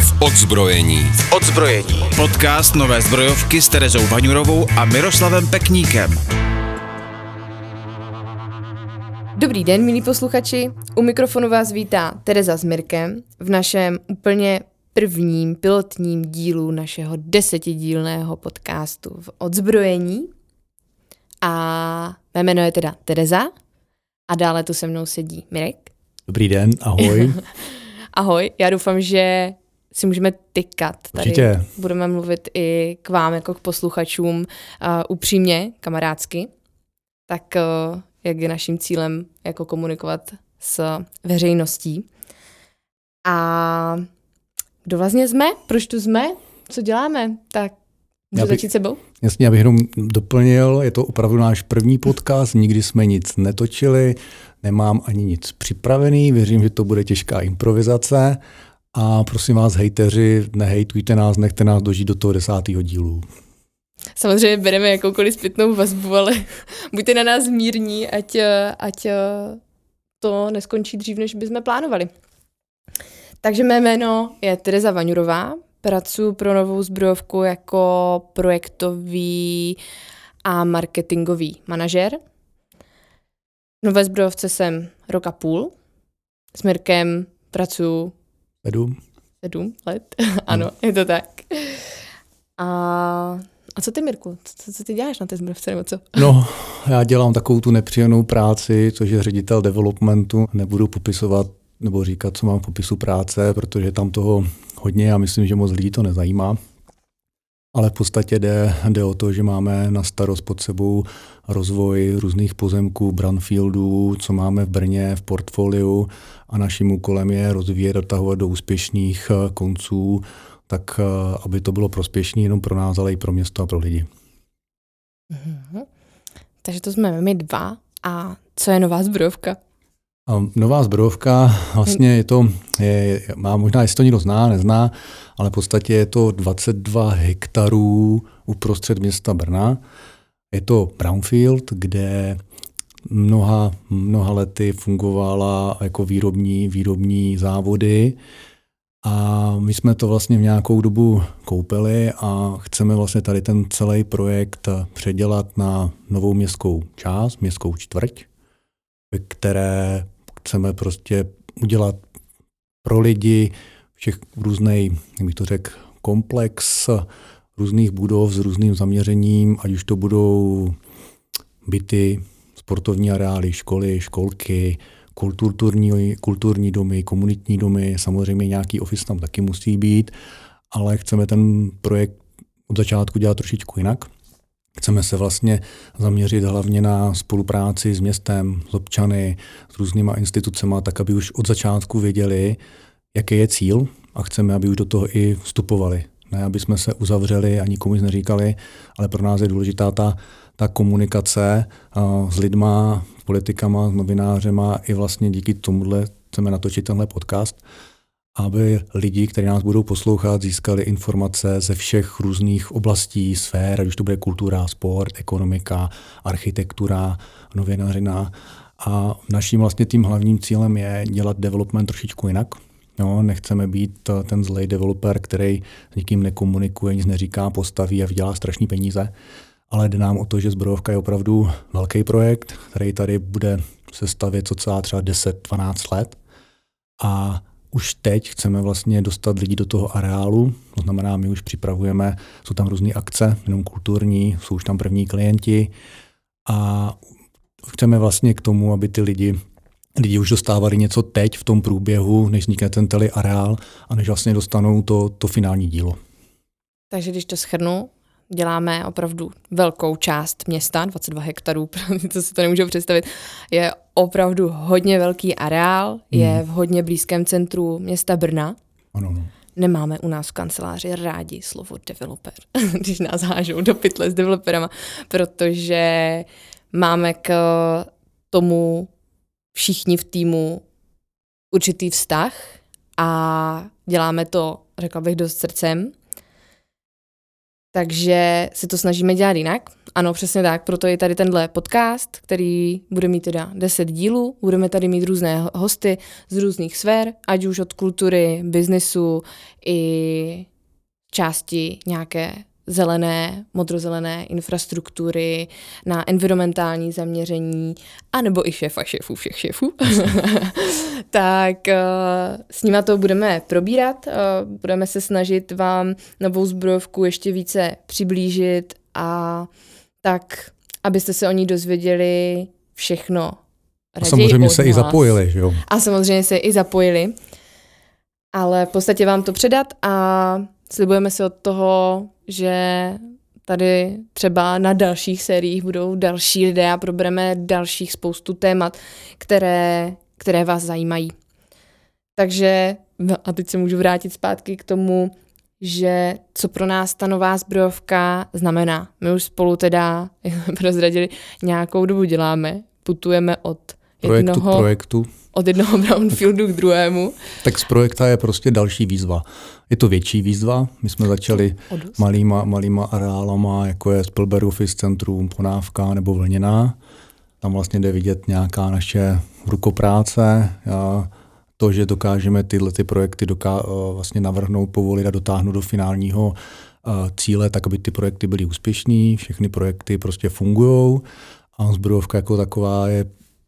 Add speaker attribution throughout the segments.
Speaker 1: V odzbrojení.
Speaker 2: V odzbrojení.
Speaker 3: Podcast Nové zbrojovky s Terezou Vaňurovou a Miroslavem Pekníkem.
Speaker 4: Dobrý den, milí posluchači. U mikrofonu vás vítá Tereza s Mirkem v našem úplně prvním pilotním dílu našeho desetidílného podcastu v odzbrojení. A mé jméno je teda Tereza a dále tu se mnou sedí Mirek.
Speaker 5: Dobrý den, ahoj.
Speaker 4: ahoj, já doufám, že si můžeme tykat. Tady
Speaker 5: Určitě.
Speaker 4: budeme mluvit i k vám, jako k posluchačům, uh, upřímně, kamarádsky. Tak uh, jak je naším cílem jako komunikovat s veřejností. A kdo vlastně jsme? Proč tu jsme? Co děláme? Tak můžu
Speaker 5: bych-
Speaker 4: začít sebou?
Speaker 5: Jasně, abych jenom doplnil, je to opravdu náš první podcast, nikdy jsme nic netočili, nemám ani nic připravený, věřím, že to bude těžká improvizace a prosím vás, hejteři, nehejtujte nás, nechte nás dožít do toho desátého dílu.
Speaker 4: Samozřejmě bereme jakoukoliv zpětnou vazbu, ale buďte na nás mírní, ať, ať eh, to neskončí dřív, než bychom plánovali. Takže mé jméno je Tereza Vaňurová, pracuji pro novou zbrojovku jako projektový a marketingový manažer. Nové zbrojovce jsem rok a půl. S Mirkem pracuji
Speaker 5: Vedu?
Speaker 4: sedm let. ano, je to tak. A, a co ty, Mirku? Co, co ty děláš na té zbrojovce, nebo co?
Speaker 5: No, já dělám takovou tu nepříjemnou práci, což je ředitel developmentu. Nebudu popisovat nebo říkat, co mám v popisu práce, protože tam toho hodně a myslím, že moc lidí to nezajímá. Ale v podstatě jde, jde o to, že máme na starost pod sebou rozvoj různých pozemků, brownfieldů, co máme v Brně v portfoliu a naším úkolem je rozvíjet, dotahovat do úspěšných eh, konců, tak eh, aby to bylo prospěšné jenom pro nás, ale i pro město a pro lidi.
Speaker 4: Mhm. Takže to jsme my dva. A co je nová zbrojovka?
Speaker 5: Nová zbrojovka, vlastně je to, je, má, možná jestli to někdo zná, nezná, ale v podstatě je to 22 hektarů uprostřed města Brna. Je to brownfield, kde mnoha, mnoha lety fungovala jako výrobní, výrobní závody a my jsme to vlastně v nějakou dobu koupili a chceme vlastně tady ten celý projekt předělat na novou městskou část, městskou čtvrť, ve které chceme prostě udělat pro lidi všech různý, jak bych to řekl, komplex různých budov s různým zaměřením, ať už to budou byty, sportovní areály, školy, školky, kulturní, kulturní domy, komunitní domy, samozřejmě nějaký office tam taky musí být, ale chceme ten projekt od začátku dělat trošičku jinak. Chceme se vlastně zaměřit hlavně na spolupráci s městem, s občany, s různýma institucemi, tak aby už od začátku věděli, jaký je cíl a chceme, aby už do toho i vstupovali. Ne, aby jsme se uzavřeli a nikomu nic neříkali, ale pro nás je důležitá ta, ta komunikace uh, s lidma, s politikama, s novinářema i vlastně díky tomuhle chceme natočit tenhle podcast, aby lidi, kteří nás budou poslouchat, získali informace ze všech různých oblastí, sfér, ať už to bude kultura, sport, ekonomika, architektura, novinařina. A naším vlastně tím hlavním cílem je dělat development trošičku jinak. No, nechceme být ten zlej developer, který s nikým nekomunikuje, nic neříká, postaví a vydělá strašný peníze. Ale jde nám o to, že zbrojovka je opravdu velký projekt, který tady bude se stavět co třeba 10-12 let. A už teď chceme vlastně dostat lidi do toho areálu, to znamená, my už připravujeme, jsou tam různé akce, jenom kulturní, jsou už tam první klienti a chceme vlastně k tomu, aby ty lidi, lidi už dostávali něco teď v tom průběhu, než vznikne ten celý areál a než vlastně dostanou to, to finální dílo.
Speaker 4: Takže když to schrnu, děláme opravdu velkou část města, 22 hektarů, to si to nemůžu představit, je opravdu hodně velký areál, je v hodně blízkém centru města Brna.
Speaker 5: Ano, no.
Speaker 4: Nemáme u nás v kanceláři rádi slovo developer, když nás hážou do pytle s developerama, protože máme k tomu všichni v týmu určitý vztah a děláme to, řekla bych, dost srdcem. Takže se to snažíme dělat jinak. Ano, přesně tak, proto je tady tenhle podcast, který bude mít teda 10 dílů. Budeme tady mít různé hosty z různých sfér, ať už od kultury, biznesu i části nějaké zelené, modrozelené infrastruktury, na environmentální zaměření, anebo i šéfa šéfů všech šéfů, tak uh, s nima to budeme probírat. Uh, budeme se snažit vám novou zbrojovku ještě více přiblížit a tak, abyste se o ní dozvěděli všechno.
Speaker 5: A samozřejmě se i zapojili, že jo?
Speaker 4: A samozřejmě se i zapojili. Ale v podstatě vám to předat a slibujeme si od toho, že tady třeba na dalších sériích budou další lidé a probereme dalších spoustu témat, které, které vás zajímají. Takže, no a teď se můžu vrátit zpátky k tomu, že co pro nás ta nová zbrojovka znamená. My už spolu teda, prozradili, nějakou dobu děláme, putujeme od
Speaker 5: projektu
Speaker 4: jednoho,
Speaker 5: projektu.
Speaker 4: od jednoho brownfieldu k druhému.
Speaker 5: Tak z projekta je prostě další výzva. Je to větší výzva. My jsme začali malýma, malýma areálama, jako je Spilberg Office Centrum, Ponávka nebo Vlněná. Tam vlastně jde vidět nějaká naše rukopráce, to, že dokážeme tyhle ty projekty doká- eh, vlastně navrhnout, povolit a dotáhnout do finálního eh, cíle, tak aby ty projekty byly úspěšné, všechny projekty prostě fungují a zbrojovka jako taková je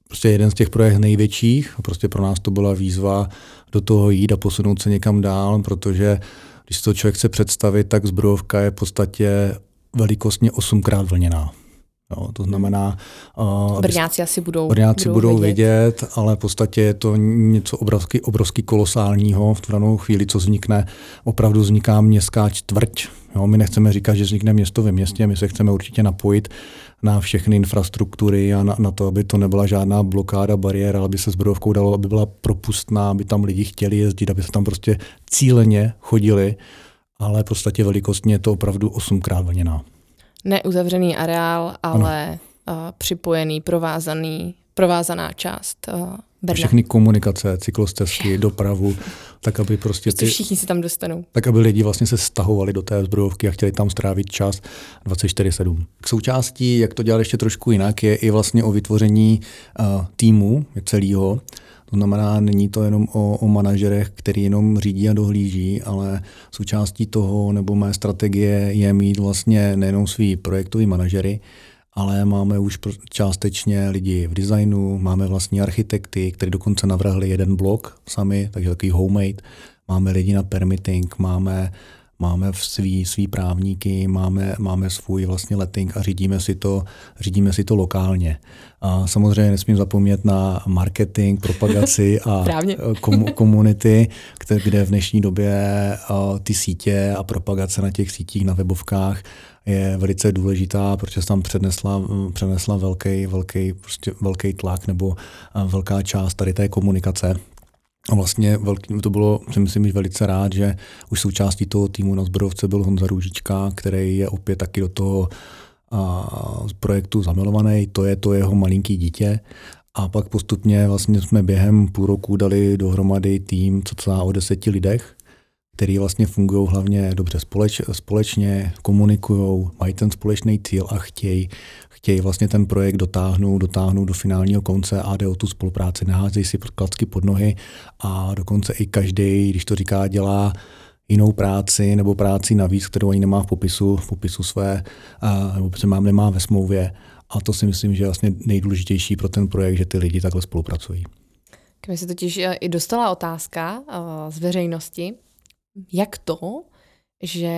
Speaker 5: prostě jeden z těch projektů největších. A prostě pro nás to byla výzva do toho jít a posunout se někam dál, protože když to člověk chce představit, tak zbrojovka je v podstatě velikostně osmkrát vlněná. Jo, to znamená...
Speaker 4: Uh, Brňáci asi budou,
Speaker 5: Brňáci budou, budou vidět. vidět, ale v podstatě je to něco obrovsky, obrovsky kolosálního v tu danou chvíli, co vznikne. Opravdu vzniká městská čtvrť. Jo, my nechceme říkat, že vznikne město ve městě, my se chceme určitě napojit na všechny infrastruktury a na, na to, aby to nebyla žádná blokáda, bariéra, aby se zbrojovkou dalo, aby byla propustná, aby tam lidi chtěli jezdit, aby se tam prostě cíleně chodili, ale v podstatě velikostně je to opravdu osmkrát vlněná.
Speaker 4: Neuzavřený areál, ale uh, připojený, provázaný, provázaná část uh, Brna.
Speaker 5: Všechny komunikace, cyklostezky, dopravu, tak aby prostě,
Speaker 4: prostě ty, všichni se tam dostanou.
Speaker 5: Tak aby lidi vlastně se stahovali do té zbrojovky a chtěli tam strávit čas 24-7. K součástí, jak to dělat ještě trošku jinak, je i vlastně o vytvoření uh, týmu celého. To znamená, není to jenom o, o manažerech, který jenom řídí a dohlíží, ale součástí toho nebo mé strategie je mít vlastně nejenom svý projektový manažery, ale máme už částečně lidi v designu, máme vlastní architekty, kteří dokonce navrhli jeden blok sami, takže takový homemade. Máme lidi na permitting, máme máme v svý, svý právníky, máme, máme svůj vlastně letting a řídíme si to, řídíme si to lokálně. A samozřejmě nesmím zapomnět na marketing, propagaci a kom, komunity, které, kde v dnešní době ty sítě a propagace na těch sítích, na webovkách je velice důležitá, protože tam přednesla, přenesla velký, velký, prostě velký tlak nebo velká část tady té komunikace. A vlastně velký, to bylo, si myslím, velice rád, že už součástí toho týmu na zbrojovce byl Honza Růžička, který je opět taky do toho a, z projektu zamilovaný, to je to jeho malinký dítě. A pak postupně vlastně jsme během půl roku dali dohromady tým cca o deseti lidech, který vlastně fungují hlavně dobře společ, společně, komunikují, mají ten společný cíl a chtějí chtějí vlastně ten projekt dotáhnout, dotáhnout do finálního konce a jde o tu spolupráci. Neházejí si klacky pod nohy a dokonce i každý, když to říká, dělá jinou práci nebo práci navíc, kterou ani nemá v popisu, v popisu své, nebo se mám, nemá ve smlouvě. A to si myslím, že je vlastně nejdůležitější pro ten projekt, že ty lidi takhle spolupracují.
Speaker 4: K se totiž eh, i dostala otázka uh, z veřejnosti, jak to, že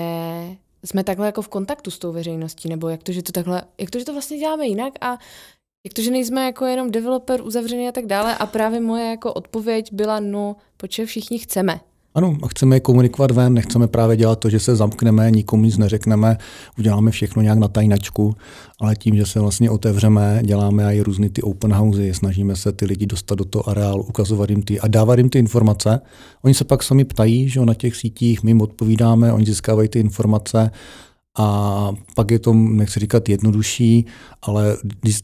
Speaker 4: jsme takhle jako v kontaktu s tou veřejností, nebo jak to, že to takhle, jak to, že to vlastně děláme jinak a jak to, že nejsme jako jenom developer uzavřený a tak dále a právě moje jako odpověď byla, no, počet všichni chceme.
Speaker 5: Ano, a chceme komunikovat ven, nechceme právě dělat to, že se zamkneme, nikomu nic neřekneme, uděláme všechno nějak na tajnačku, ale tím, že se vlastně otevřeme, děláme i různý ty open housey, snažíme se ty lidi dostat do toho areálu, ukazovat jim ty a dávat jim ty informace. Oni se pak sami ptají, že na těch sítích, my jim odpovídáme, oni získávají ty informace a pak je to, nechci říkat, jednodušší, ale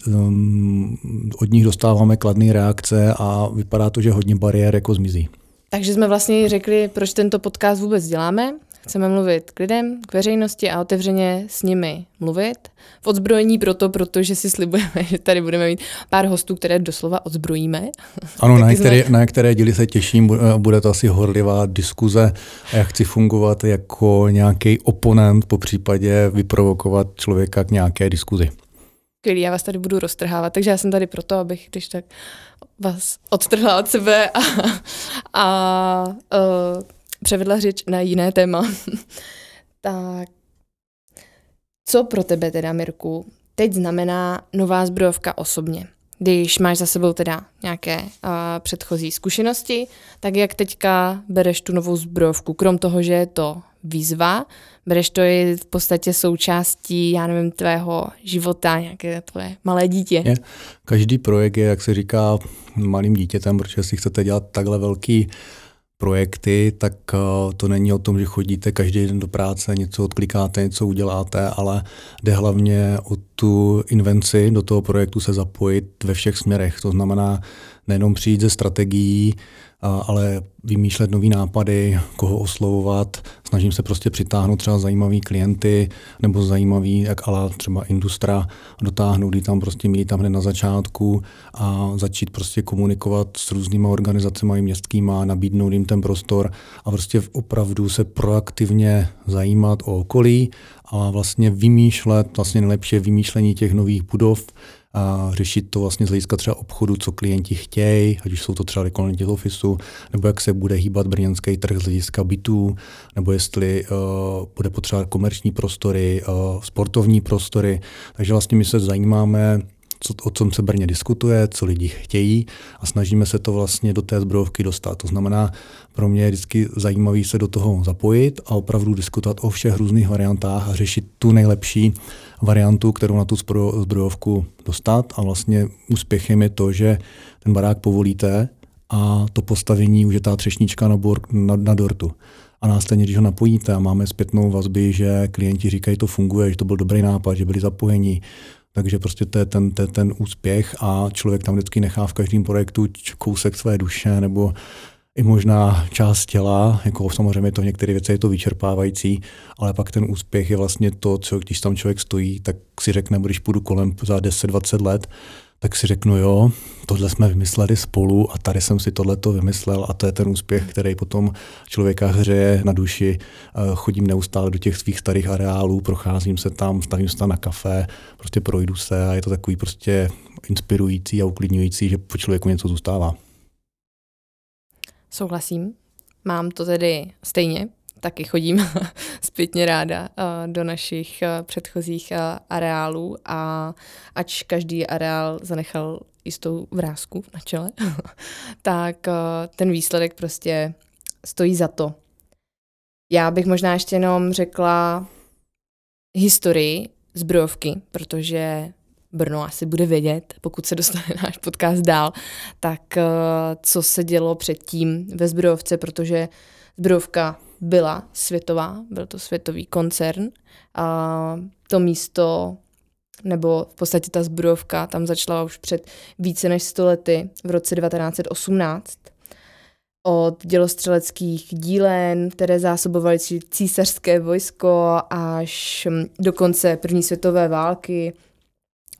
Speaker 5: um, od nich dostáváme kladné reakce a vypadá to, že hodně bariér jako zmizí.
Speaker 4: Takže jsme vlastně řekli, proč tento podcast vůbec děláme. Chceme mluvit k lidem, k veřejnosti a otevřeně s nimi mluvit. V odzbrojení proto, protože si slibujeme, že tady budeme mít pár hostů, které doslova odzbrojíme.
Speaker 5: Ano, na některé, jsme... na některé díly se těším, bude to asi horlivá diskuze a jak chci fungovat jako nějaký oponent, po případě vyprovokovat člověka k nějaké diskuzi.
Speaker 4: Skvělý, já vás tady budu roztrhávat, takže já jsem tady proto, abych když tak vás odtrhla od sebe a, a uh, převedla řeč na jiné téma. tak co pro tebe teda, Mirku, teď znamená nová zbrojovka osobně? Když máš za sebou teda nějaké uh, předchozí zkušenosti, tak jak teďka bereš tu novou zbrojovku? Krom toho, že je to výzva, bereš to i v podstatě součástí, já nevím, tvého života, nějaké tvoje malé dítě.
Speaker 5: Je. Každý projekt je, jak se říká, malým dítětem, protože si chcete dělat takhle velký projekty, tak eh, to není o tom, že chodíte každý den do práce, něco odklikáte, něco uděláte, ale jde hlavně o tu invenci do toho projektu se zapojit ve všech směrech. To znamená nejenom přijít ze strategií, ale vymýšlet nové nápady, koho oslovovat. Snažím se prostě přitáhnout třeba zajímavý klienty nebo zajímavý, jak ala třeba Industra, dotáhnout, kdy tam prostě mít tam hned na začátku a začít prostě komunikovat s různýma organizacemi městskýma, nabídnout jim ten prostor a prostě opravdu se proaktivně zajímat o okolí a vlastně vymýšlet, vlastně nejlepší vymýšlení těch nových budov, a řešit to vlastně z hlediska třeba obchodu, co klienti chtějí, ať už jsou to třeba reklamní ofisu, nebo jak se bude hýbat brněnský trh z hlediska bytů, nebo jestli uh, bude potřebovat komerční prostory, uh, sportovní prostory. Takže vlastně my se zajímáme co, o čem se Brně diskutuje, co lidi chtějí a snažíme se to vlastně do té zbrojovky dostat. To znamená, pro mě je vždycky zajímavý se do toho zapojit a opravdu diskutovat o všech různých variantách a řešit tu nejlepší variantu, kterou na tu zbrojovku dostat a vlastně úspěchem je to, že ten barák povolíte a to postavení už je ta třešnička na, bor, na, na dortu. A následně, když ho napojíte a máme zpětnou vazby, že klienti říkají, to funguje, že to byl dobrý nápad, že byli zapojení, takže prostě to je ten, ten, ten úspěch a člověk tam vždycky nechá v každém projektu kousek své duše nebo i možná část těla, jako samozřejmě to v některé věci je to vyčerpávající, ale pak ten úspěch je vlastně to, co když tam člověk stojí, tak si řekne, když půjdu kolem za 10-20 let, tak si řeknu, jo, tohle jsme vymysleli spolu a tady jsem si tohle to vymyslel a to je ten úspěch, který potom člověka hřeje na duši. Eh, chodím neustále do těch svých starých areálů, procházím se tam, stavím se tam na kafe, prostě projdu se a je to takový prostě inspirující a uklidňující, že po člověku něco zůstává.
Speaker 4: Souhlasím. Mám to tedy stejně taky chodím zpětně ráda uh, do našich uh, předchozích uh, areálů a ač každý areál zanechal jistou vrázku na čele, tak ten výsledek prostě stojí za to. Já bych možná ještě jenom řekla historii zbrojovky, protože Brno asi bude vědět, pokud se dostane náš podcast dál, tak co se dělo předtím ve zbrojovce, protože zbrojovka byla světová, byl to světový koncern a to místo nebo v podstatě ta zbrojovka tam začala už před více než 100 lety, v roce 1918 od dělostřeleckých dílen, které zásobovaly císařské vojsko až do konce první světové války,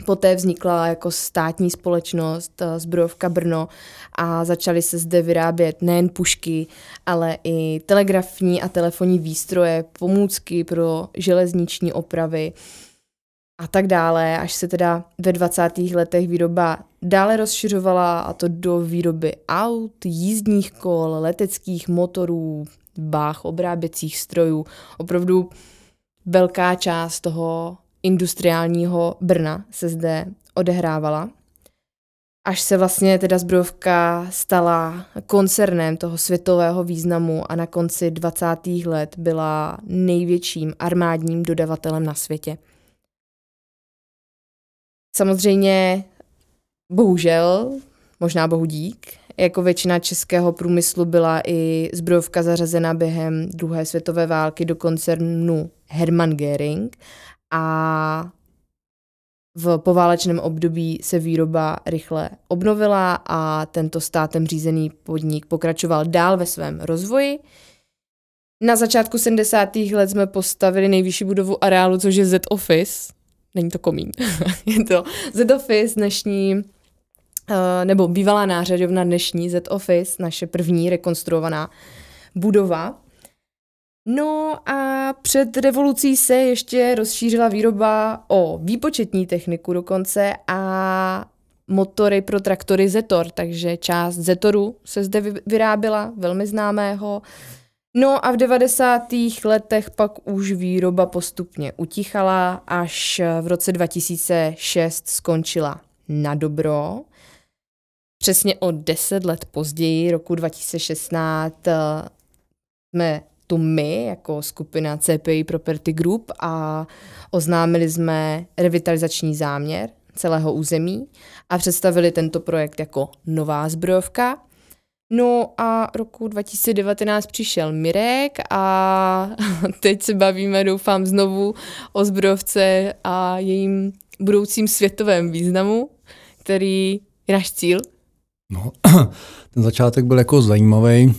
Speaker 4: Poté vznikla jako státní společnost eh, zbrojovka Brno a začaly se zde vyrábět nejen pušky, ale i telegrafní a telefonní výstroje, pomůcky pro železniční opravy a tak dále, až se teda ve 20. letech výroba dále rozšiřovala a to do výroby aut, jízdních kol, leteckých motorů, bách, obráběcích strojů. Opravdu velká část toho industriálního Brna se zde odehrávala. Až se vlastně teda zbrojovka stala koncernem toho světového významu a na konci 20. let byla největším armádním dodavatelem na světě. Samozřejmě, bohužel, možná bohu dík, jako většina českého průmyslu byla i zbrojovka zařazena během druhé světové války do koncernu Hermann Göring a v poválečném období se výroba rychle obnovila a tento státem řízený podnik pokračoval dál ve svém rozvoji. Na začátku 70. let jsme postavili nejvyšší budovu areálu, což je Z-Office. Není to komín. je to Z-Office, dnešní, uh, nebo bývalá nářadovna dnešní Z-Office, naše první rekonstruovaná budova. No a před revolucí se ještě rozšířila výroba o výpočetní techniku dokonce a motory pro traktory Zetor, takže část Zetoru se zde vyráběla, velmi známého. No a v 90. letech pak už výroba postupně utichala, až v roce 2006 skončila na dobro. Přesně o 10 let později, roku 2016, jsme tu my jako skupina CPI Property Group a oznámili jsme revitalizační záměr celého území a představili tento projekt jako nová zbrojovka. No a roku 2019 přišel Mirek a teď se bavíme, doufám, znovu o zbrojovce a jejím budoucím světovém významu, který je náš cíl.
Speaker 5: No, ten začátek byl jako zajímavý.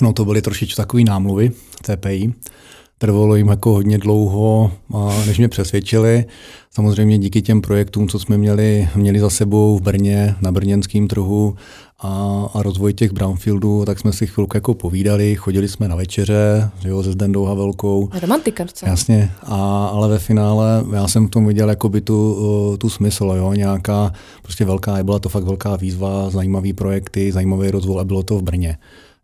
Speaker 5: No to byly trošičku takové námluvy CPI. Trvalo jim jako hodně dlouho, než mě přesvědčili. Samozřejmě díky těm projektům, co jsme měli, měli za sebou v Brně, na brněnském trhu a, a rozvoj těch brownfieldů, tak jsme si chvilku jako povídali, chodili jsme na večeře, jo, se Zdendou Havelkou.
Speaker 4: Romantika co?
Speaker 5: Jasně, a, ale ve finále já jsem v tom viděl jakoby tu, tu smysl, jo, nějaká prostě velká, byla to fakt velká výzva, zajímavý projekty, zajímavý rozvoj a bylo to v Brně.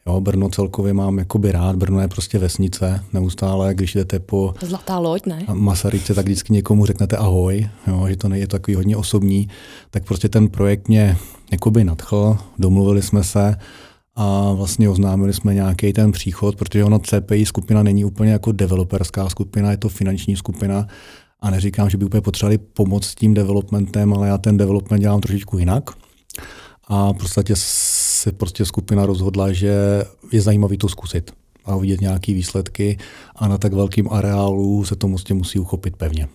Speaker 5: Jo, Brno celkově mám jakoby rád, Brno je prostě vesnice, neustále, když jdete po
Speaker 4: Zlatá loď, ne?
Speaker 5: Masaryce, tak vždycky někomu řeknete ahoj, jo, že to je takový hodně osobní, tak prostě ten projekt mě jakoby nadchl, domluvili jsme se a vlastně oznámili jsme nějaký ten příchod, protože ono CPI skupina není úplně jako developerská skupina, je to finanční skupina a neříkám, že by úplně potřebovali pomoc s tím developmentem, ale já ten development dělám trošičku jinak a v podstatě se prostě skupina rozhodla, že je zajímavý to zkusit a uvidět nějaké výsledky a na tak velkým areálu se to prostě musí uchopit pevně.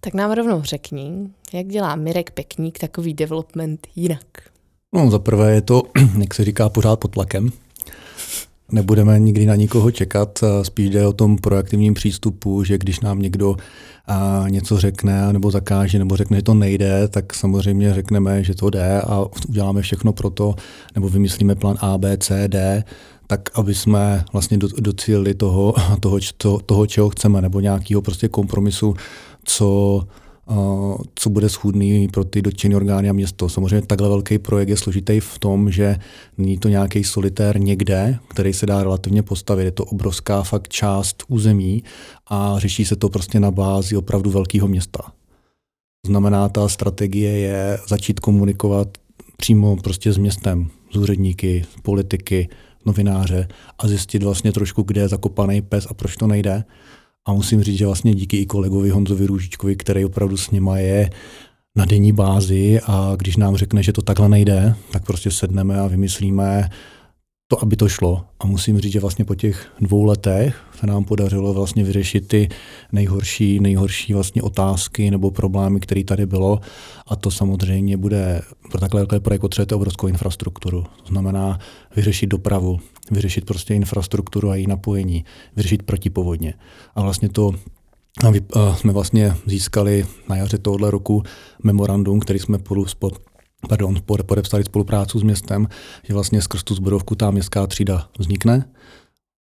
Speaker 4: Tak nám rovnou řekni, jak dělá Mirek Pekník takový development jinak?
Speaker 5: No, za prvé je to, jak se říká, pořád pod tlakem. Nebudeme nikdy na nikoho čekat, spíš jde o tom proaktivním přístupu, že když nám někdo a něco řekne nebo zakáže nebo řekne, že to nejde, tak samozřejmě řekneme, že to jde a uděláme všechno pro to, nebo vymyslíme plán A, B, C, D, tak aby jsme vlastně docílili toho, toho, toho, čeho chceme, nebo nějakého prostě kompromisu, co co bude schůdný pro ty dotčené orgány a město. Samozřejmě takhle velký projekt je složitý v tom, že není to nějaký solitér někde, který se dá relativně postavit. Je to obrovská fakt část území a řeší se to prostě na bázi opravdu velkého města. Znamená, ta strategie je začít komunikovat přímo prostě s městem, s úředníky, politiky, novináře a zjistit vlastně trošku, kde je zakopaný pes a proč to nejde a musím říct, že vlastně díky i kolegovi Honzovi Růžičkovi, který opravdu s nima je na denní bázi a když nám řekne, že to takhle nejde, tak prostě sedneme a vymyslíme to, aby to šlo. A musím říct, že vlastně po těch dvou letech se nám podařilo vlastně vyřešit ty nejhorší, nejhorší vlastně otázky nebo problémy, které tady bylo. A to samozřejmě bude pro takhle projekt potřebujete obrovskou infrastrukturu. To znamená vyřešit dopravu, vyřešit prostě infrastrukturu a její napojení, vyřešit protipovodně. A vlastně to a jsme vlastně získali na jaře tohoto roku memorandum, který jsme spolu, pardon, podepsali spolupráci s městem, že vlastně skrz tu zborovku ta městská třída vznikne.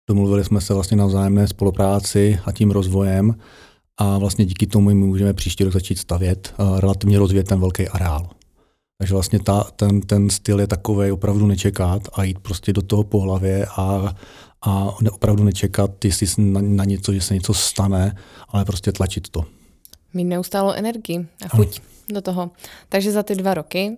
Speaker 5: Domluvili jsme se vlastně na vzájemné spolupráci a tím rozvojem a vlastně díky tomu my můžeme příští rok začít stavět, relativně rozvíjet ten velký areál. Takže vlastně ta, ten, ten styl je takový opravdu nečekat a jít prostě do toho po hlavě a, a opravdu nečekat, jestli na, na něco, že se něco stane, ale prostě tlačit to.
Speaker 4: Mít neustálou energii a chuť ano. do toho. Takže za ty dva roky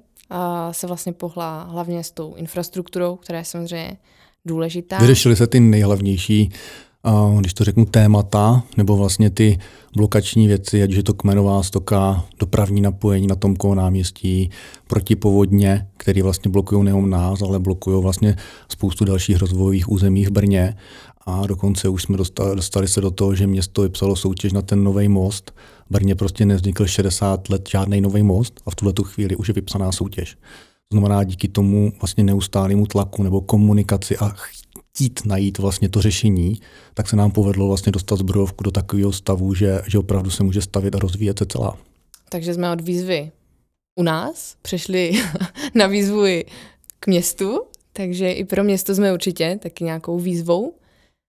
Speaker 4: se vlastně pohla hlavně s tou infrastrukturou, která je samozřejmě důležitá.
Speaker 5: Vyřešily se ty nejhlavnější když to řeknu, témata, nebo vlastně ty blokační věci, ať je to kmenová stoka, dopravní napojení na Tomkovo náměstí, protipovodně, které vlastně blokují nejenom nás, ale blokují vlastně spoustu dalších rozvojových území v Brně. A dokonce už jsme dostali, dostali se do toho, že město vypsalo soutěž na ten nový most. Brně prostě nevznikl 60 let žádný nový most a v tuhle tu chvíli už je vypsaná soutěž. To znamená, díky tomu vlastně neustálému tlaku nebo komunikaci a chtít najít vlastně to řešení, tak se nám povedlo vlastně dostat zbrojovku do takového stavu, že, že opravdu se může stavit a rozvíjet se celá.
Speaker 4: Takže jsme od výzvy u nás přešli na výzvu k městu, takže i pro město jsme určitě taky nějakou výzvou.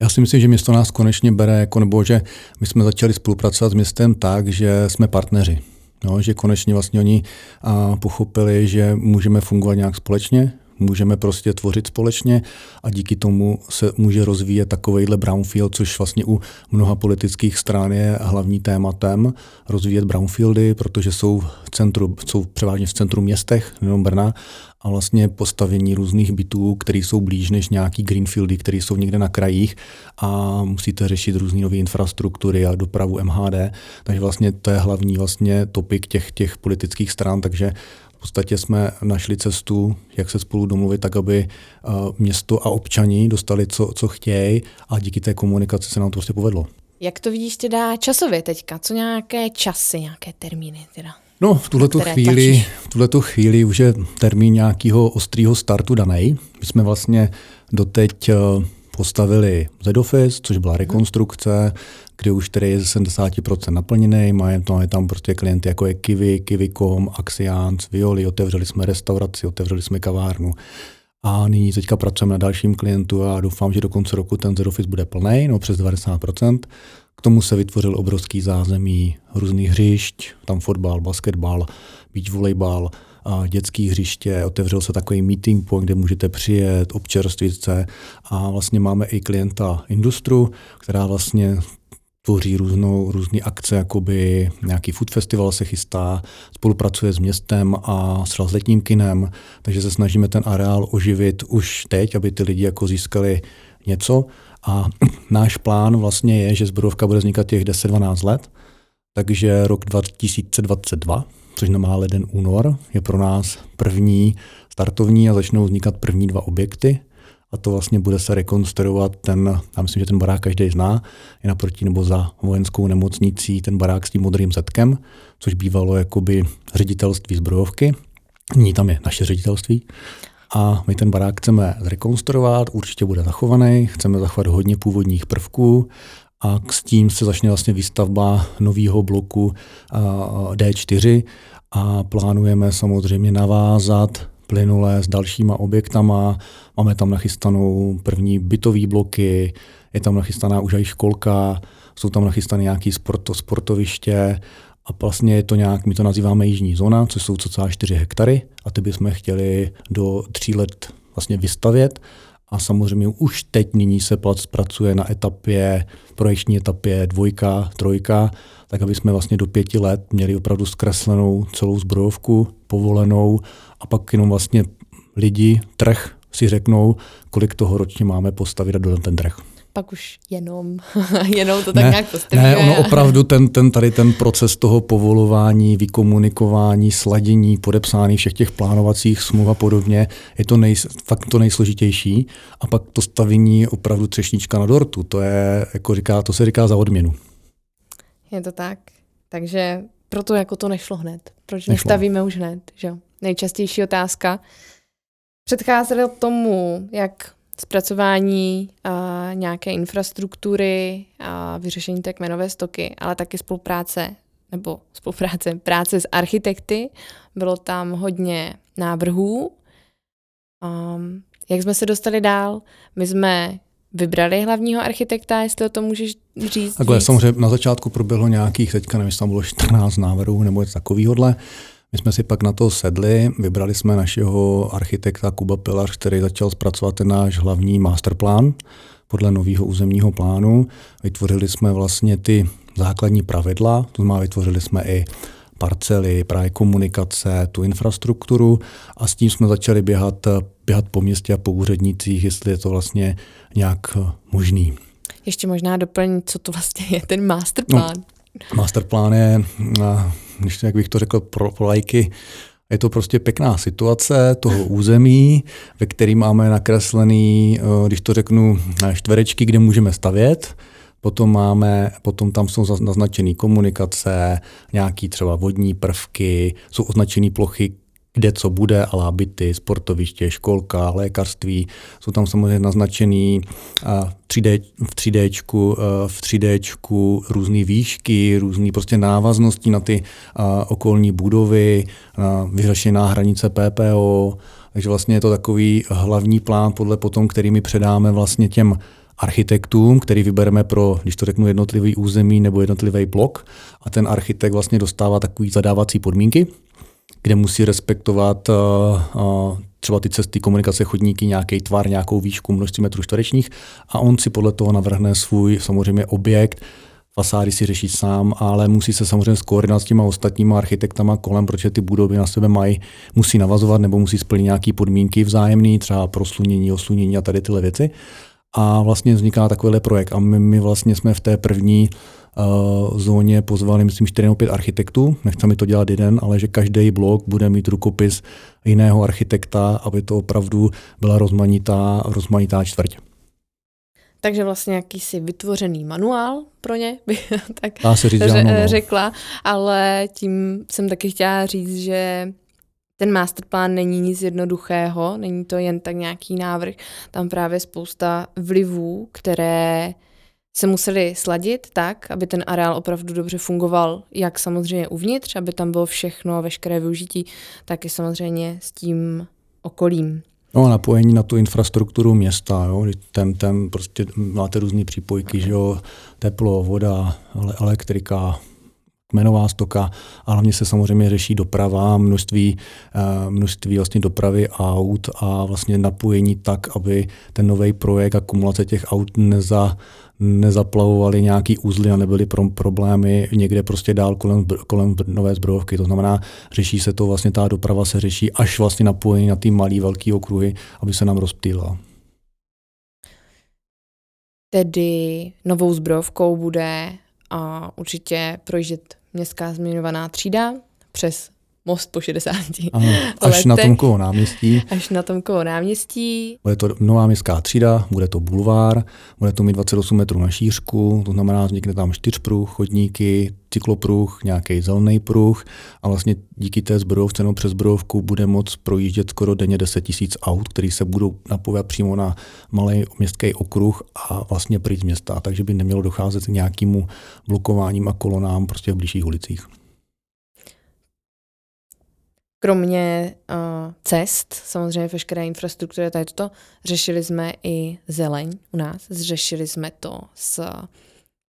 Speaker 5: Já si myslím, že město nás konečně bere, jako, nebo že my jsme začali spolupracovat s městem tak, že jsme partneři. No, že konečně vlastně oni a, pochopili, že můžeme fungovat nějak společně, můžeme prostě tvořit společně a díky tomu se může rozvíjet takovejhle brownfield, což vlastně u mnoha politických stran je hlavní tématem, rozvíjet brownfieldy, protože jsou, v centru, jsou převážně v centru městech, nejenom Brna, a vlastně postavení různých bytů, které jsou blíž než nějaký greenfieldy, které jsou někde na krajích a musíte řešit různé nové infrastruktury a dopravu MHD. Takže vlastně to je hlavní vlastně topik těch, těch politických stran, takže podstatě jsme našli cestu, jak se spolu domluvit, tak aby město a občani dostali, co, co chtějí a díky té komunikaci se nám to prostě povedlo.
Speaker 4: Jak to vidíš teda časově teďka? Co nějaké časy, nějaké termíny teda?
Speaker 5: No, v tuhle chvíli, v tuhleto chvíli už je termín nějakého ostrého startu daný. My jsme vlastně doteď eh, postavili Z-Office, což byla rekonstrukce, kde už tedy je 70% naplněný, máme tam, tam prostě klienty jako je Kiwi, Kiwi.com, Axians, Violi, otevřeli jsme restauraci, otevřeli jsme kavárnu. A nyní teďka pracujeme na dalším klientu a doufám, že do konce roku ten Z-Office bude plný, no přes 90%. K tomu se vytvořil obrovský zázemí různých hřišť, tam fotbal, basketbal, beach volejbal, dětský hřiště, otevřel se takový meeting point, kde můžete přijet, občerstvit se. A vlastně máme i klienta Industru, která vlastně tvoří různou, různé akce, jakoby nějaký food festival se chystá, spolupracuje s městem a s letním kinem, takže se snažíme ten areál oživit už teď, aby ty lidi jako získali něco. A náš plán vlastně je, že zbrojovka bude vznikat těch 10-12 let, takže rok 2022, což nemá leden únor, je pro nás první startovní a začnou vznikat první dva objekty. A to vlastně bude se rekonstruovat ten, já myslím, že ten barák každý zná, je naproti nebo za vojenskou nemocnicí ten barák s tím modrým zetkem, což bývalo jakoby ředitelství zbrojovky. Nyní tam je naše ředitelství. A my ten barák chceme zrekonstruovat, určitě bude zachovaný, chceme zachovat hodně původních prvků a s tím se začne vlastně výstavba nového bloku D4 a plánujeme samozřejmě navázat plynule s dalšíma objektama. Máme tam nachystanou první bytové bloky, je tam nachystaná už i školka, jsou tam nachystané nějaké sport, sportoviště a vlastně je to nějak, my to nazýváme jižní zóna, což jsou cca 4 hektary a ty bychom chtěli do tří let vlastně vystavět a samozřejmě už teď nyní se plac pracuje na etapě, projekční etapě dvojka, trojka, tak aby jsme vlastně do pěti let měli opravdu zkreslenou celou zbrojovku, povolenou. A pak jenom vlastně lidi, trh si řeknou, kolik toho ročně máme postavit a dodat ten trh
Speaker 4: pak už jenom, jenom to tak ne, nějak postavíme.
Speaker 5: Ne, ono opravdu ten, ten, tady ten proces toho povolování, vykomunikování, sladění, podepsání všech těch plánovacích smluv a podobně, je to nej, fakt to nejsložitější. A pak to stavění opravdu třešnička na dortu, to, je, jako říká, to se říká za odměnu.
Speaker 4: Je to tak. Takže proto jako to nešlo hned. Proč nešlo. nestavíme už hned? Že? Nejčastější otázka. Předcházelo tomu, jak zpracování a nějaké infrastruktury a vyřešení té kmenové stoky, ale taky spolupráce nebo spolupráce, práce s architekty. Bylo tam hodně návrhů. Um, jak jsme se dostali dál? My jsme vybrali hlavního architekta, jestli o tom můžeš říct.
Speaker 5: Takhle, samozřejmě na začátku proběhlo nějakých, teďka nevím, tam bylo 14 návrhů nebo něco takovýhodle. My jsme si pak na to sedli, vybrali jsme našeho architekta Kuba Pilař, který začal zpracovat ten náš hlavní masterplán podle nového územního plánu. Vytvořili jsme vlastně ty základní pravidla, to znamená vytvořili jsme i parcely, právě komunikace, tu infrastrukturu a s tím jsme začali běhat, běhat po městě a po úřednicích, jestli je to vlastně nějak možný.
Speaker 4: Ještě možná doplnit, co to vlastně je ten masterplán. No,
Speaker 5: Masterplán je, když jak bych to řekl pro, pro lajky, je to prostě pěkná situace toho území, ve kterém máme nakreslený, eh, když to řeknu, čtverečky, kde můžeme stavět. Potom máme, potom tam jsou naznačené komunikace, nějaký třeba vodní prvky, jsou označené plochy, kde co bude, ale byty, sportoviště, školka, lékařství. Jsou tam samozřejmě naznačený v 3D, v 3D, v 3D různé výšky, různé prostě návaznosti na ty okolní budovy, vyřešená hranice PPO, takže vlastně je to takový hlavní plán, podle potom, který my předáme vlastně těm architektům, který vybereme pro, když to řeknu, jednotlivý území nebo jednotlivý blok. A ten architekt vlastně dostává takový zadávací podmínky, kde musí respektovat uh, uh, třeba ty cesty, komunikace, chodníky, nějaký tvar, nějakou výšku, množství metrů čtverečních a on si podle toho navrhne svůj samozřejmě objekt, fasády si řešit sám, ale musí se samozřejmě skoordinovat s těma ostatníma architektama kolem, protože ty budovy na sebe mají, musí navazovat nebo musí splnit nějaké podmínky vzájemné, třeba proslunění, oslunění a tady tyhle věci. A vlastně vzniká takovýhle projekt. A my, my vlastně jsme v té první uh, zóně pozvali, myslím, 4 nebo 5 architektů. Nechceme to dělat jeden, ale že každý blok bude mít rukopis jiného architekta, aby to opravdu byla rozmanitá, rozmanitá čtvrť.
Speaker 4: Takže vlastně jakýsi vytvořený manuál pro ně, bych tak
Speaker 5: Dá se říct, ře-
Speaker 4: no. řekla, ale tím jsem taky chtěla říct, že ten masterplan není nic jednoduchého, není to jen tak nějaký návrh, tam právě spousta vlivů, které se museli sladit tak, aby ten areál opravdu dobře fungoval, jak samozřejmě uvnitř, aby tam bylo všechno a veškeré využití, tak i samozřejmě s tím okolím.
Speaker 5: No, napojení na tu infrastrukturu města, jo. Ten, ten prostě máte různé přípojky, že jo, teplo, voda, elektrika, kmenová stoka a hlavně se samozřejmě řeší doprava, množství, eh, množství vlastně dopravy aut a vlastně napojení tak, aby ten nový projekt a kumulace těch aut neza, nezaplavovali nějaký úzly a nebyly pro, problémy někde prostě dál kolem, kolem nové zbrojovky. To znamená, řeší se to vlastně, ta doprava se řeší až vlastně napojení na ty malý velký okruhy, aby se nám rozptýla.
Speaker 4: Tedy novou zbrojovkou bude a určitě projíždět městská zmiňovaná třída přes most po 60
Speaker 5: ano, až letech, na Tomkovo náměstí.
Speaker 4: Až na Tomkovo náměstí.
Speaker 5: Bude to nová městská třída, bude to bulvár, bude to mít 28 metrů na šířku, to znamená, vznikne tam čtyřpruh, chodníky, cyklopruh, nějaký zelený pruh a vlastně díky té zbrojovce nebo přes zbrojovku bude moc projíždět skoro denně 10 tisíc aut, který se budou napojovat přímo na malý městský okruh a vlastně pryč z města, takže by nemělo docházet k nějakému blokováním a kolonám prostě v blížších ulicích.
Speaker 4: Kromě uh, cest, samozřejmě veškeré infrastruktury, tady toto, řešili jsme i zeleň u nás. Řešili jsme to s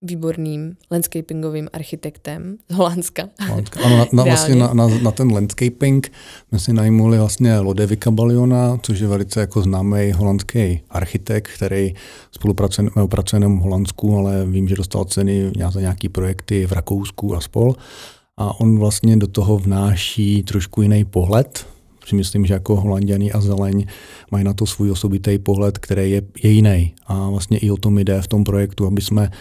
Speaker 4: výborným landscapingovým architektem z Holandska.
Speaker 5: Holandska. Ano, na, na, vlastně na, na, na, ten landscaping jsme si najmuli vlastně Lodevika Baliona, což je velice jako známý holandský architekt, který spolupracuje pracuje v Holandsku, ale vím, že dostal ceny za nějaký projekty v Rakousku a spol a on vlastně do toho vnáší trošku jiný pohled. Si myslím, že jako holanděny a zeleň mají na to svůj osobitý pohled, který je, je jiný. A vlastně i o tom jde v tom projektu, aby jsme,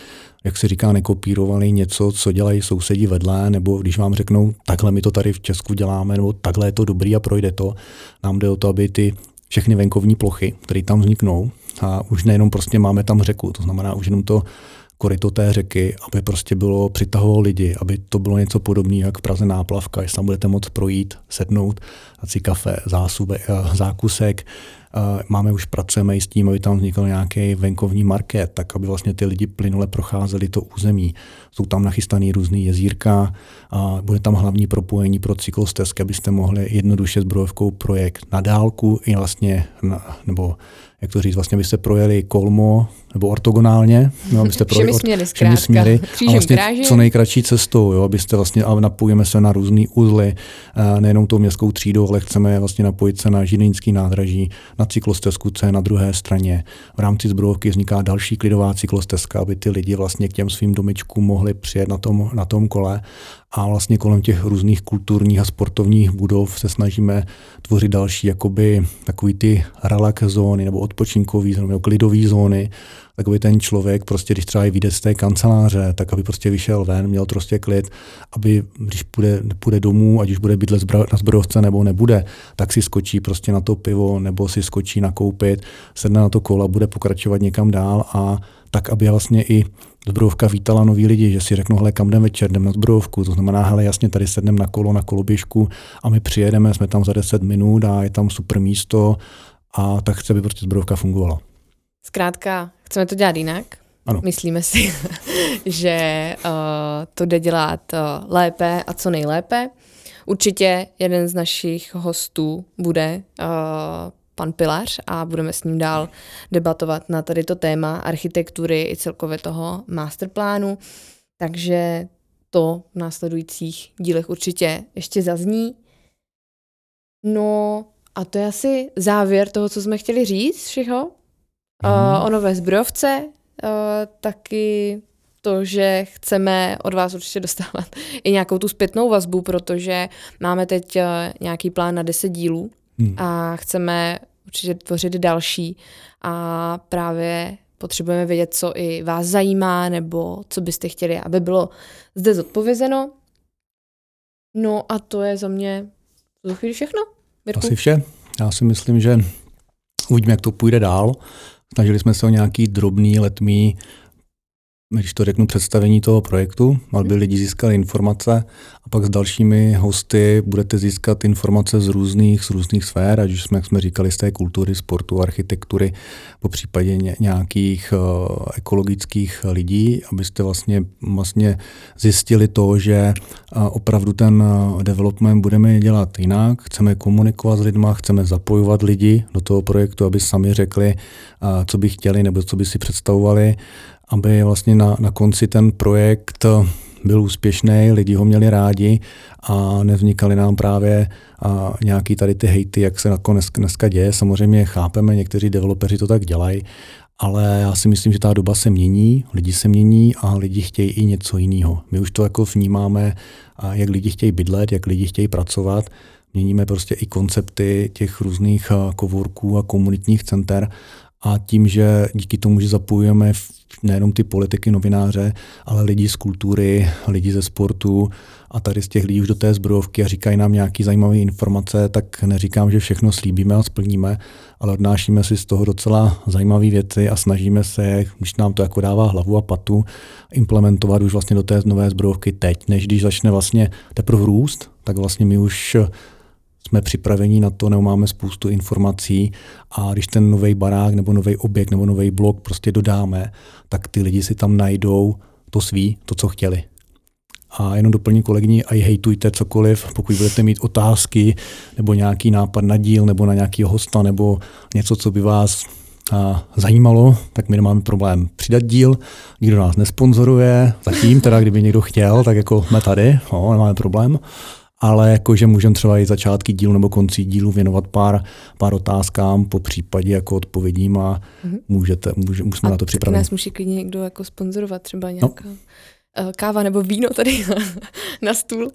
Speaker 5: jak se říká, nekopírovali něco, co dělají sousedí vedle, nebo když vám řeknou, takhle my to tady v Česku děláme, nebo takhle je to dobrý a projde to. Nám jde o to, aby ty všechny venkovní plochy, které tam vzniknou, a už nejenom prostě máme tam řeku, to znamená už jenom to koryto té řeky, aby prostě bylo, přitahovalo lidi, aby to bylo něco podobného jak v Praze náplavka, jestli tam budete moct projít, sednout, dát si kafe, zásube, eh, zákusek. Eh, máme už, pracujeme i s tím, aby tam vznikl nějaký venkovní market, tak aby vlastně ty lidi plynule procházeli to území. Jsou tam nachystané různé jezírka, a bude tam hlavní propojení pro cyklostezky, abyste mohli jednoduše s brojovkou projekt na dálku i vlastně, na, nebo jak to říct, vlastně byste projeli kolmo nebo ortogonálně, no, abyste
Speaker 4: projeli všemi směry, všemi směry
Speaker 5: a vlastně kráži. co nejkratší cestou, jo, abyste vlastně, a napojíme se na různé uzly, nejenom tou městskou třídou, ale chceme vlastně napojit se na Žilínský nádraží, na cyklostezku, co je na druhé straně. V rámci zbrojovky vzniká další klidová cyklostezka, aby ty lidi vlastně k těm svým domečkům mohli přijet na tom, na tom kole a vlastně kolem těch různých kulturních a sportovních budov se snažíme tvořit další jakoby takový ty relax zóny nebo odpočinkové zóny nebo klidové zóny, tak aby ten člověk prostě, když třeba vyjde z té kanceláře, tak aby prostě vyšel ven, měl prostě klid, aby když půjde, půjde domů, ať už bude bydlet na zbrojovce nebo nebude, tak si skočí prostě na to pivo nebo si skočí nakoupit, sedne na to kola, bude pokračovat někam dál a tak, aby vlastně i zbrojovka vítala nový lidi, že si řeknou, hele, kam jdem večer, jdem na zbrojovku, to znamená, hele, jasně, tady sedneme na kolo, na koloběžku a my přijedeme, jsme tam za 10 minut a je tam super místo a tak chce, aby prostě zbrojovka fungovala.
Speaker 4: Zkrátka, chceme to dělat jinak.
Speaker 5: Ano.
Speaker 4: Myslíme si, že uh, to jde dělat uh, lépe a co nejlépe. Určitě jeden z našich hostů bude uh, pan Pilař a budeme s ním dál debatovat na tady to téma architektury i celkově toho masterplánu. Takže to v následujících dílech určitě ještě zazní. No a to je asi závěr toho, co jsme chtěli říct všeho. Mm. Uh, o nové zbrojovce, uh, taky to, že chceme od vás určitě dostávat i nějakou tu zpětnou vazbu, protože máme teď uh, nějaký plán na 10 dílů hmm. a chceme určitě tvořit další a právě potřebujeme vědět, co i vás zajímá, nebo co byste chtěli, aby bylo zde zodpovězeno. No a to je za mě za chvíli všechno.
Speaker 5: Mirku? Asi vše. Já si myslím, že uvidíme, jak to půjde dál. Snažili jsme se o nějaký drobný, letmý když to řeknu, představení toho projektu, aby lidi získali informace a pak s dalšími hosty budete získat informace z různých, z různých sfér, ať už jsme, jak jsme říkali, z té kultury, sportu, architektury, po případě nějakých uh, ekologických lidí, abyste vlastně, vlastně zjistili to, že uh, opravdu ten uh, development budeme dělat jinak, chceme komunikovat s lidmi, chceme zapojovat lidi do toho projektu, aby sami řekli, co by chtěli nebo co by si představovali aby vlastně na, na konci ten projekt byl úspěšný, lidi ho měli rádi a nevznikaly nám právě nějaký tady ty hejty, jak se nakonec dneska děje. Samozřejmě chápeme, někteří developeři to tak dělají, ale já si myslím, že ta doba se mění, lidi se mění a lidi chtějí i něco jiného. My už to jako vnímáme, jak lidi chtějí bydlet, jak lidi chtějí pracovat. Měníme prostě i koncepty těch různých kovorků a komunitních center a tím, že díky tomu, že zapojujeme nejenom ty politiky, novináře, ale lidi z kultury, lidi ze sportu a tady z těch lidí už do té zbrojovky a říkají nám nějaké zajímavé informace, tak neříkám, že všechno slíbíme a splníme, ale odnášíme si z toho docela zajímavé věci a snažíme se, když nám to jako dává hlavu a patu, implementovat už vlastně do té nové zbrojovky teď, než když začne vlastně teprve růst, tak vlastně my už jsme připraveni na to, nebo máme spoustu informací a když ten nový barák nebo nový objekt nebo nový blok prostě dodáme, tak ty lidi si tam najdou to svý, to, co chtěli. A jenom doplním kolegyni, a hejtujte cokoliv, pokud budete mít otázky nebo nějaký nápad na díl nebo na nějaký hosta nebo něco, co by vás a, zajímalo, tak my nemáme problém přidat díl. Nikdo nás nesponzoruje, zatím teda, kdyby někdo chtěl, tak jako jsme tady, no, nemáme problém ale jakože můžeme třeba i začátky dílu nebo konci dílu věnovat pár, pár otázkám, po případě jako odpovědím a mm-hmm. můžete, může, jsme a na to připraveni.
Speaker 4: nás může klidně někdo jako sponzorovat, třeba no. nějaká no. káva nebo víno tady na stůl.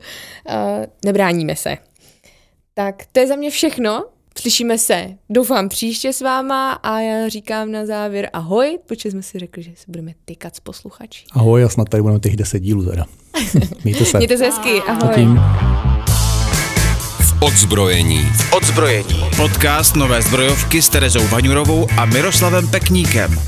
Speaker 4: Eh, nebráníme se. Tak to je za mě všechno. Slyšíme se, doufám, příště s váma a já říkám na závěr ahoj, protože jsme si řekli, že se budeme tykat s posluchači.
Speaker 5: Ahoj a snad tady budeme těch 10 dílů teda. Mějte se.
Speaker 4: Mějte se hezky, ahoj. Zatím.
Speaker 1: Odzbrojení.
Speaker 3: V odzbrojení. Podcast Nové zbrojovky s Terezou Vaňurovou a Miroslavem Pekníkem.